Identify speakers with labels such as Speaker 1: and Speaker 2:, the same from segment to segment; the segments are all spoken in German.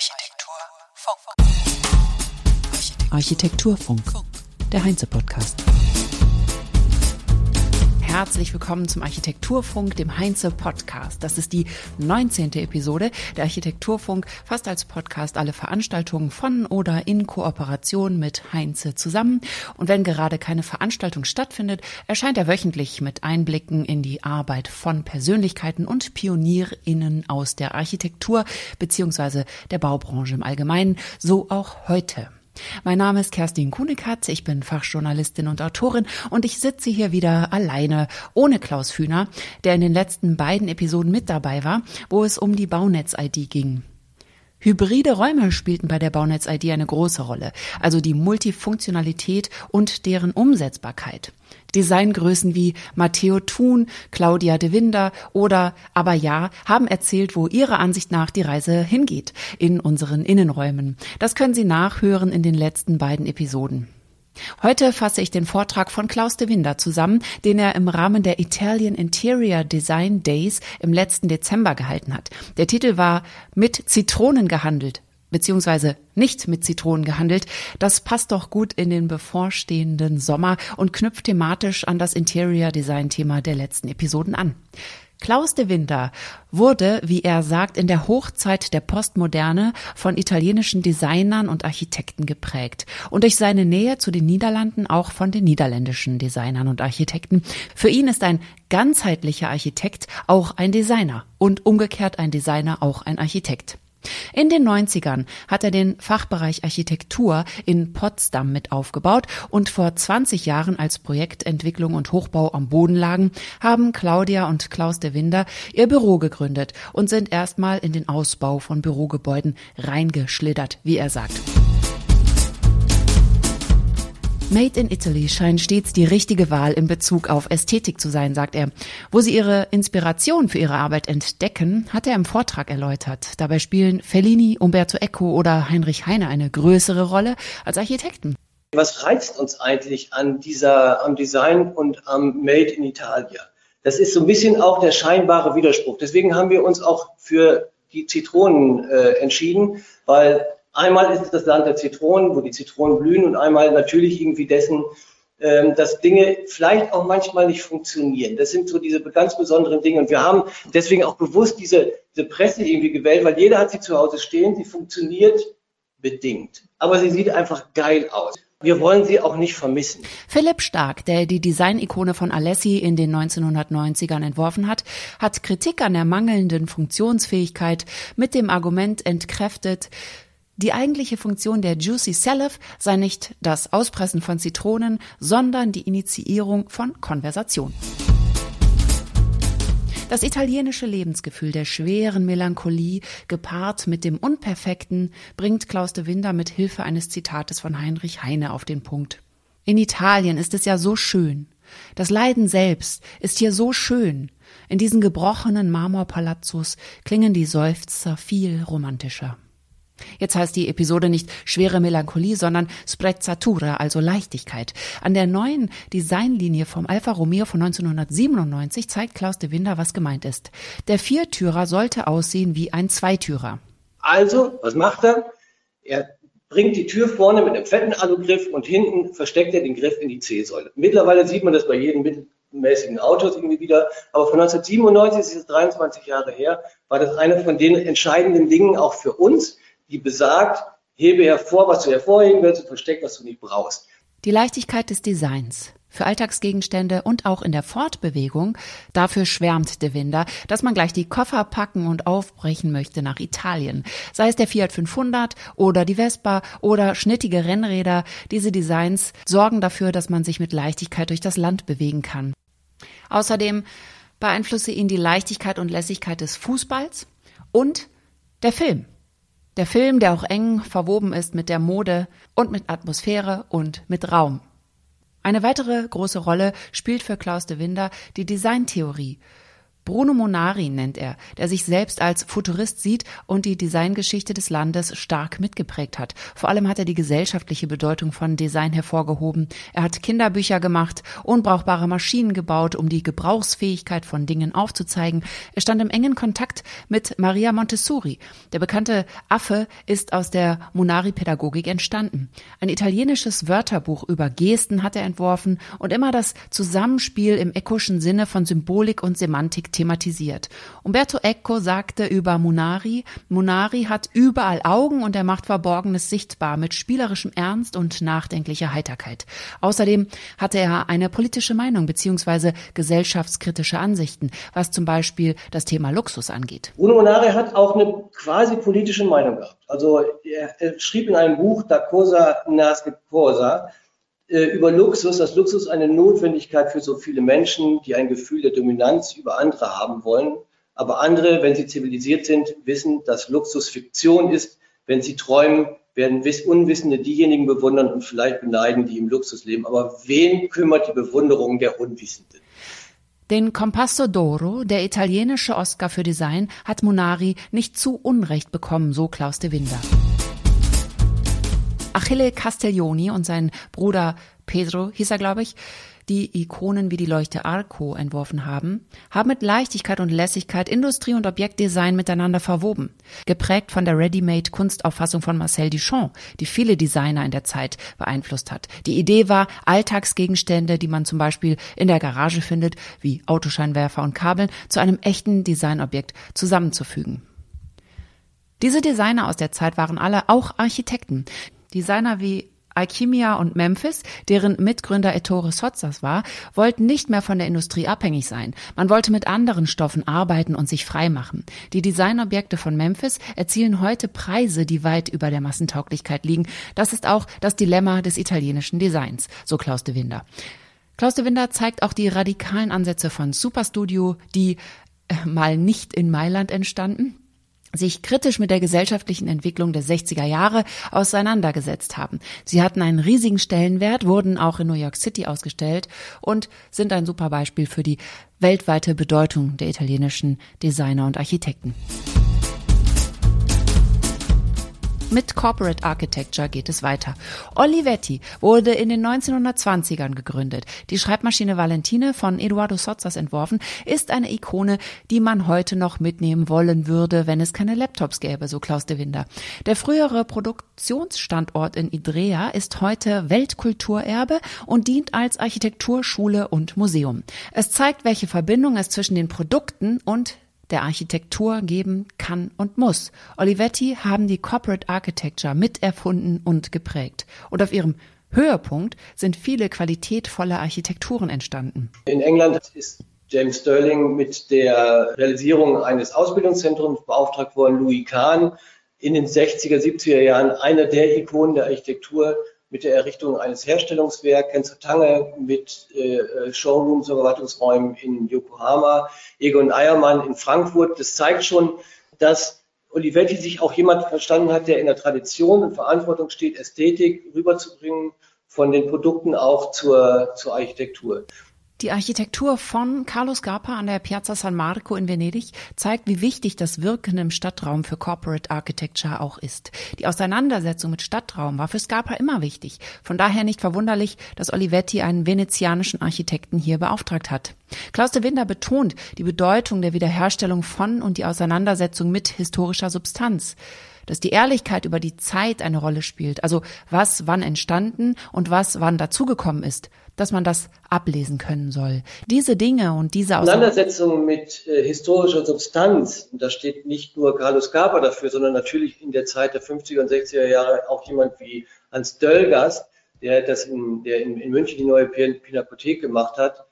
Speaker 1: Architekturfunk. Architekturfunk, der Heinze-Podcast. Herzlich willkommen zum Architekturfunk, dem Heinze Podcast. Das ist die 19. Episode. Der Architekturfunk fasst als Podcast alle Veranstaltungen von oder in Kooperation mit Heinze zusammen. Und wenn gerade keine Veranstaltung stattfindet, erscheint er wöchentlich mit Einblicken in die Arbeit von Persönlichkeiten und PionierInnen aus der Architektur bzw. der Baubranche im Allgemeinen. So auch heute. Mein Name ist Kerstin Kunikatz, ich bin Fachjournalistin und Autorin und ich sitze hier wieder alleine, ohne Klaus Fühner, der in den letzten beiden Episoden mit dabei war, wo es um die Baunetz-ID ging. Hybride Räume spielten bei der Baunetz-ID eine große Rolle, also die Multifunktionalität und deren Umsetzbarkeit. Designgrößen wie Matteo Thun, Claudia de Winder oder Aber ja haben erzählt, wo ihrer Ansicht nach die Reise hingeht in unseren Innenräumen. Das können Sie nachhören in den letzten beiden Episoden. Heute fasse ich den Vortrag von Klaus de Winder zusammen, den er im Rahmen der Italian Interior Design Days im letzten Dezember gehalten hat. Der Titel war Mit Zitronen gehandelt, beziehungsweise nicht mit Zitronen gehandelt. Das passt doch gut in den bevorstehenden Sommer und knüpft thematisch an das Interior Design Thema der letzten Episoden an. Klaus de Winter wurde, wie er sagt, in der Hochzeit der Postmoderne von italienischen Designern und Architekten geprägt und durch seine Nähe zu den Niederlanden auch von den niederländischen Designern und Architekten. Für ihn ist ein ganzheitlicher Architekt auch ein Designer und umgekehrt ein Designer auch ein Architekt. In den 90ern hat er den Fachbereich Architektur in Potsdam mit aufgebaut und vor 20 Jahren als Projektentwicklung und Hochbau am Boden lagen, haben Claudia und Klaus de Winder ihr Büro gegründet und sind erstmal in den Ausbau von Bürogebäuden reingeschlittert, wie er sagt. Made in Italy scheint stets die richtige Wahl in Bezug auf Ästhetik zu sein, sagt er. Wo sie ihre Inspiration für ihre Arbeit entdecken, hat er im Vortrag erläutert. Dabei spielen Fellini, Umberto Eco oder Heinrich Heine eine größere Rolle als Architekten.
Speaker 2: Was reizt uns eigentlich an dieser, am Design und am Made in Italia? Das ist so ein bisschen auch der scheinbare Widerspruch. Deswegen haben wir uns auch für die Zitronen äh, entschieden, weil Einmal ist es das Land der Zitronen, wo die Zitronen blühen und einmal natürlich irgendwie dessen, ähm, dass Dinge vielleicht auch manchmal nicht funktionieren. Das sind so diese ganz besonderen Dinge. Und wir haben deswegen auch bewusst diese, diese Presse irgendwie gewählt, weil jeder hat sie zu Hause stehen, sie funktioniert bedingt. Aber sie sieht einfach geil aus. Wir wollen sie auch nicht vermissen.
Speaker 1: Philipp Stark, der die Design-Ikone von Alessi in den 1990ern entworfen hat, hat Kritik an der mangelnden Funktionsfähigkeit mit dem Argument entkräftet, die eigentliche Funktion der Juicy Salif sei nicht das Auspressen von Zitronen, sondern die Initiierung von Konversation. Das italienische Lebensgefühl der schweren Melancholie, gepaart mit dem Unperfekten, bringt Klaus de Winder mit Hilfe eines Zitates von Heinrich Heine auf den Punkt. In Italien ist es ja so schön. Das Leiden selbst ist hier so schön. In diesen gebrochenen Marmorpalazzos klingen die Seufzer viel romantischer. Jetzt heißt die Episode nicht schwere Melancholie, sondern Sprezzatura, also Leichtigkeit. An der neuen Designlinie vom Alfa Romeo von 1997 zeigt Klaus de Winder, was gemeint ist. Der Viertürer sollte aussehen wie ein Zweitürer.
Speaker 2: Also, was macht er? Er bringt die Tür vorne mit einem fetten Alugriff und hinten versteckt er den Griff in die C-Säule. Mittlerweile sieht man das bei jedem mittelmäßigen Autos irgendwie wieder. Aber von 1997, das ist 23 Jahre her, war das eine von den entscheidenden Dingen auch für uns, die besagt, hebe hervor, was du hervorheben willst und versteck, was du nicht brauchst.
Speaker 1: Die Leichtigkeit des Designs für Alltagsgegenstände und auch in der Fortbewegung, dafür schwärmt De Winder, dass man gleich die Koffer packen und aufbrechen möchte nach Italien. Sei es der Fiat 500 oder die Vespa oder schnittige Rennräder, diese Designs sorgen dafür, dass man sich mit Leichtigkeit durch das Land bewegen kann. Außerdem beeinflusse ihn die Leichtigkeit und Lässigkeit des Fußballs und der Film. Der Film, der auch eng verwoben ist mit der Mode und mit Atmosphäre und mit Raum. Eine weitere große Rolle spielt für Klaus de Winder die Designtheorie. Bruno Monari nennt er, der sich selbst als Futurist sieht und die Designgeschichte des Landes stark mitgeprägt hat. Vor allem hat er die gesellschaftliche Bedeutung von Design hervorgehoben. Er hat Kinderbücher gemacht, unbrauchbare Maschinen gebaut, um die Gebrauchsfähigkeit von Dingen aufzuzeigen. Er stand im engen Kontakt mit Maria Montessori. Der bekannte Affe ist aus der Monari-Pädagogik entstanden. Ein italienisches Wörterbuch über Gesten hat er entworfen und immer das Zusammenspiel im ekoschen Sinne von Symbolik und Semantik thematisiert. Umberto Eco sagte über Munari, Munari hat überall Augen und er macht Verborgenes sichtbar mit spielerischem Ernst und nachdenklicher Heiterkeit. Außerdem hatte er eine politische Meinung bzw. gesellschaftskritische Ansichten, was zum Beispiel das Thema Luxus angeht.
Speaker 2: Bruno Munari hat auch eine quasi politische Meinung gehabt. Also er, er schrieb in einem Buch Da Cosa Nasce Cosa, über Luxus, dass Luxus eine Notwendigkeit für so viele Menschen, die ein Gefühl der Dominanz über andere haben wollen. Aber andere, wenn sie zivilisiert sind, wissen, dass Luxus Fiktion ist. Wenn sie träumen, werden Unwissende diejenigen bewundern und vielleicht beneiden, die im Luxus leben. Aber wen kümmert die Bewunderung der Unwissenden?
Speaker 1: Den Compasso d'Oro, der italienische Oscar für Design, hat Munari nicht zu Unrecht bekommen, so Klaus de Winder. Achille Castiglioni und sein Bruder Pedro, hieß er, glaube ich, die Ikonen wie die Leuchte Arco entworfen haben, haben mit Leichtigkeit und Lässigkeit Industrie und Objektdesign miteinander verwoben. Geprägt von der Ready-Made-Kunstauffassung von Marcel Duchamp, die viele Designer in der Zeit beeinflusst hat. Die Idee war, Alltagsgegenstände, die man zum Beispiel in der Garage findet, wie Autoscheinwerfer und Kabeln, zu einem echten Designobjekt zusammenzufügen. Diese Designer aus der Zeit waren alle auch Architekten. Designer wie Alchimia und Memphis, deren Mitgründer Ettore Sozzas war, wollten nicht mehr von der Industrie abhängig sein. Man wollte mit anderen Stoffen arbeiten und sich frei machen. Die Designobjekte von Memphis erzielen heute Preise, die weit über der Massentauglichkeit liegen. Das ist auch das Dilemma des italienischen Designs, so Klaus de Winder. Klaus de Winder zeigt auch die radikalen Ansätze von Superstudio, die äh, mal nicht in Mailand entstanden, sich kritisch mit der gesellschaftlichen Entwicklung der 60er Jahre auseinandergesetzt haben. Sie hatten einen riesigen Stellenwert, wurden auch in New York City ausgestellt und sind ein super Beispiel für die weltweite Bedeutung der italienischen Designer und Architekten. Mit Corporate Architecture geht es weiter. Olivetti wurde in den 1920ern gegründet. Die Schreibmaschine Valentine von Eduardo Sozzas entworfen, ist eine Ikone, die man heute noch mitnehmen wollen würde, wenn es keine Laptops gäbe, so Klaus de Winder. Der frühere Produktionsstandort in Idrea ist heute Weltkulturerbe und dient als Architekturschule und Museum. Es zeigt, welche Verbindung es zwischen den Produkten und der Architektur geben kann und muss. Olivetti haben die Corporate Architecture miterfunden und geprägt. Und auf ihrem Höhepunkt sind viele qualitätvolle Architekturen entstanden.
Speaker 2: In England ist James Sterling mit der Realisierung eines Ausbildungszentrums beauftragt worden, Louis Kahn in den 60er, 70er Jahren einer der Ikonen der Architektur mit der Errichtung eines Herstellungswerks, Kenzo Tange mit äh, Showrooms und Verwaltungsräumen in Yokohama, Egon Eiermann in Frankfurt. Das zeigt schon, dass Olivetti sich auch jemand verstanden hat, der in der Tradition und Verantwortung steht, Ästhetik rüberzubringen von den Produkten auch zur, zur Architektur.
Speaker 1: Die Architektur von Carlo Scarpa an der Piazza San Marco in Venedig zeigt, wie wichtig das Wirken im Stadtraum für Corporate Architecture auch ist. Die Auseinandersetzung mit Stadtraum war für Scarpa immer wichtig. Von daher nicht verwunderlich, dass Olivetti einen venezianischen Architekten hier beauftragt hat. Klaus de Winder betont die Bedeutung der Wiederherstellung von und die Auseinandersetzung mit historischer Substanz dass die Ehrlichkeit über die Zeit eine Rolle spielt, also was wann entstanden und was wann dazugekommen ist dass man das ablesen können soll. Diese Dinge und diese
Speaker 2: Auseinandersetzung mit äh, historischer Substanz, da steht nicht nur Carlos Carper dafür, sondern natürlich in der Zeit der 50er und 60er Jahre auch jemand wie Hans Döllgast, der das in, der in, in München die neue Pinakothek gemacht hat,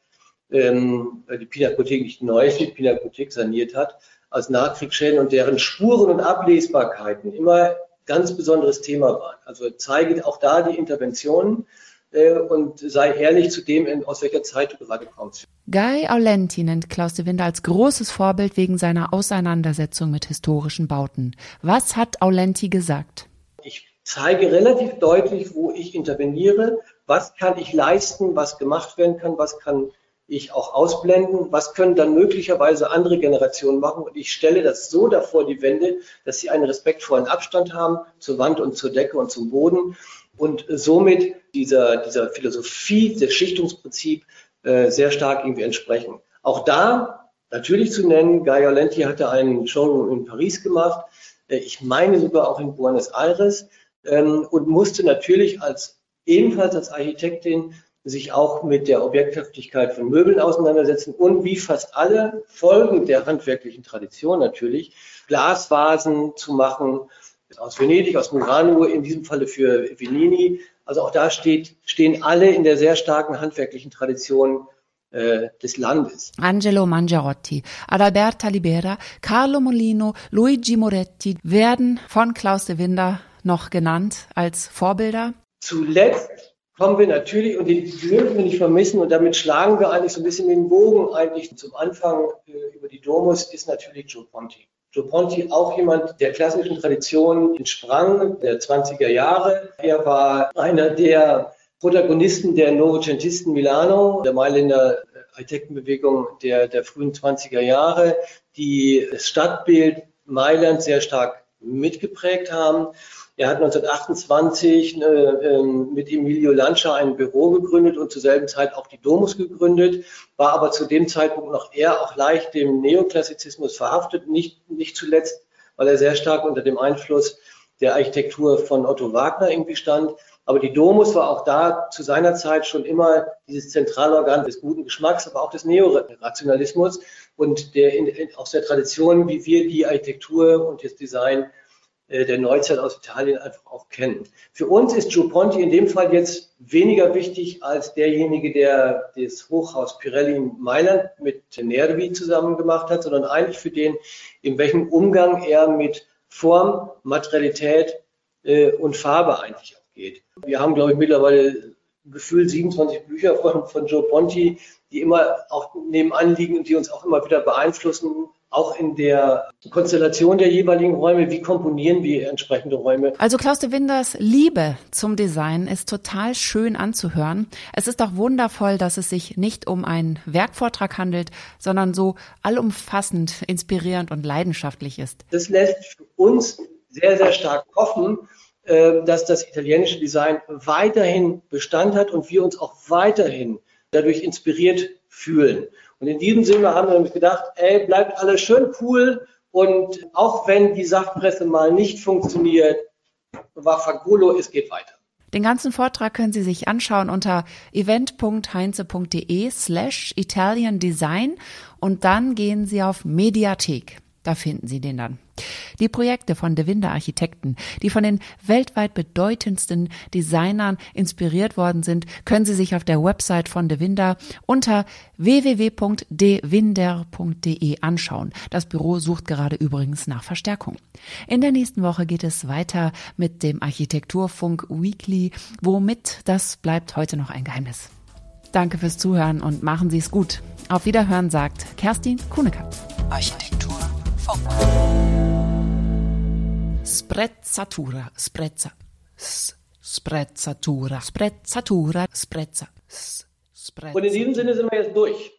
Speaker 2: ähm, die Pinakothek nicht neu, die Pinakothek saniert hat, als Nachkriegsschäden und deren Spuren und Ablesbarkeiten immer ganz besonderes Thema waren. Also zeige auch da die Interventionen äh, und sei ehrlich zu dem, aus welcher Zeit du gerade kommst.
Speaker 1: Guy Aulenti nennt Klaus de Winder als großes Vorbild wegen seiner Auseinandersetzung mit historischen Bauten. Was hat Aulenti gesagt?
Speaker 2: Ich zeige relativ deutlich, wo ich interveniere, was kann ich leisten, was gemacht werden kann, was kann ich auch ausblenden? Was können dann möglicherweise andere Generationen machen? Und ich stelle das so davor, die Wände, dass sie einen respektvollen Abstand haben zur Wand und zur Decke und zum Boden und somit dieser, dieser Philosophie des Schichtungsprinzip äh, sehr stark irgendwie entsprechen. Auch da natürlich zu nennen, Gaia Lenti hatte einen Showroom in Paris gemacht, äh, ich meine sogar auch in Buenos Aires ähm, und musste natürlich als ebenfalls als Architektin sich auch mit der Objekthaftigkeit von Möbeln auseinandersetzen und wie fast alle Folgen der handwerklichen Tradition natürlich, Glasvasen zu machen, aus Venedig, aus Murano, in diesem Falle für Venini. Also auch da steht, stehen alle in der sehr starken handwerklichen Tradition äh, des Landes.
Speaker 1: Angelo Mangiarotti, Adalberta Libera, Carlo Molino, Luigi Moretti werden von Klaus de Winder noch genannt als Vorbilder.
Speaker 2: Zuletzt kommen wir natürlich, und den dürfen wir nicht vermissen, und damit schlagen wir eigentlich so ein bisschen den Bogen eigentlich zum Anfang äh, über die Domus, ist natürlich Joe Ponti. Joe Ponti auch jemand der klassischen Tradition entsprang, der 20er Jahre. Er war einer der Protagonisten der Novecentisten Milano, der Mailänder Architektenbewegung der, der frühen 20er Jahre, die das Stadtbild Mailand sehr stark mitgeprägt haben. Er hat 1928 äh, ähm, mit Emilio Lancia ein Büro gegründet und zur selben Zeit auch die Domus gegründet, war aber zu dem Zeitpunkt noch eher auch leicht dem Neoklassizismus verhaftet, nicht, nicht zuletzt, weil er sehr stark unter dem Einfluss der Architektur von Otto Wagner irgendwie stand. Aber die Domus war auch da zu seiner Zeit schon immer dieses Zentralorgan des guten Geschmacks, aber auch des Neorationalismus und der, in, aus der Tradition, wie wir die Architektur und das Design der Neuzeit aus Italien einfach auch kennen. Für uns ist Joe Ponti in dem Fall jetzt weniger wichtig als derjenige, der das Hochhaus Pirelli in Mailand mit Nervi zusammen gemacht hat, sondern eigentlich für den, in welchem Umgang er mit Form, Materialität äh, und Farbe eigentlich auch geht. Wir haben, glaube ich, mittlerweile gefühlt 27 Bücher von, von Joe Ponti, die immer auch nebenan liegen und die uns auch immer wieder beeinflussen, auch in der Konstellation der jeweiligen Räume, wie komponieren wir entsprechende Räume.
Speaker 1: Also Klaus de Winders Liebe zum Design ist total schön anzuhören. Es ist auch wundervoll, dass es sich nicht um einen Werkvortrag handelt, sondern so allumfassend, inspirierend und leidenschaftlich ist.
Speaker 2: Das lässt für uns sehr, sehr stark hoffen, äh, dass das italienische Design weiterhin Bestand hat und wir uns auch weiterhin dadurch inspiriert fühlen. Und in diesem Sinne haben wir uns gedacht, ey, bleibt alles schön cool und auch wenn die Saftpresse mal nicht funktioniert, war Fagulo, es geht weiter.
Speaker 1: Den ganzen Vortrag können Sie sich anschauen unter event.heinze.de slash Italian Design und dann gehen Sie auf Mediathek. Da finden Sie den dann. Die Projekte von De Winder Architekten, die von den weltweit bedeutendsten Designern inspiriert worden sind, können Sie sich auf der Website von De Winder unter www.dewinder.de anschauen. Das Büro sucht gerade übrigens nach Verstärkung. In der nächsten Woche geht es weiter mit dem Architekturfunk Weekly, womit das bleibt heute noch ein Geheimnis. Danke fürs Zuhören und machen Sie es gut. Auf Wiederhören sagt Kerstin Kuhneke. Architektur. Sprezzatura, sprezza, sprezzatura, sprezzatura, sprezza,
Speaker 2: sprezza. Und in diesem Sinne sind wir jetzt durch.